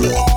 Yeah.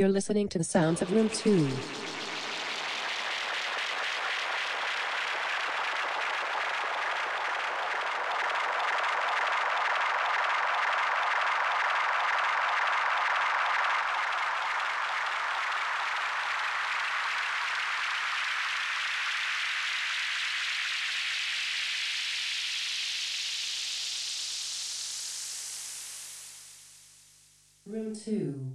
You're listening to the sounds of Room 2. Room 2.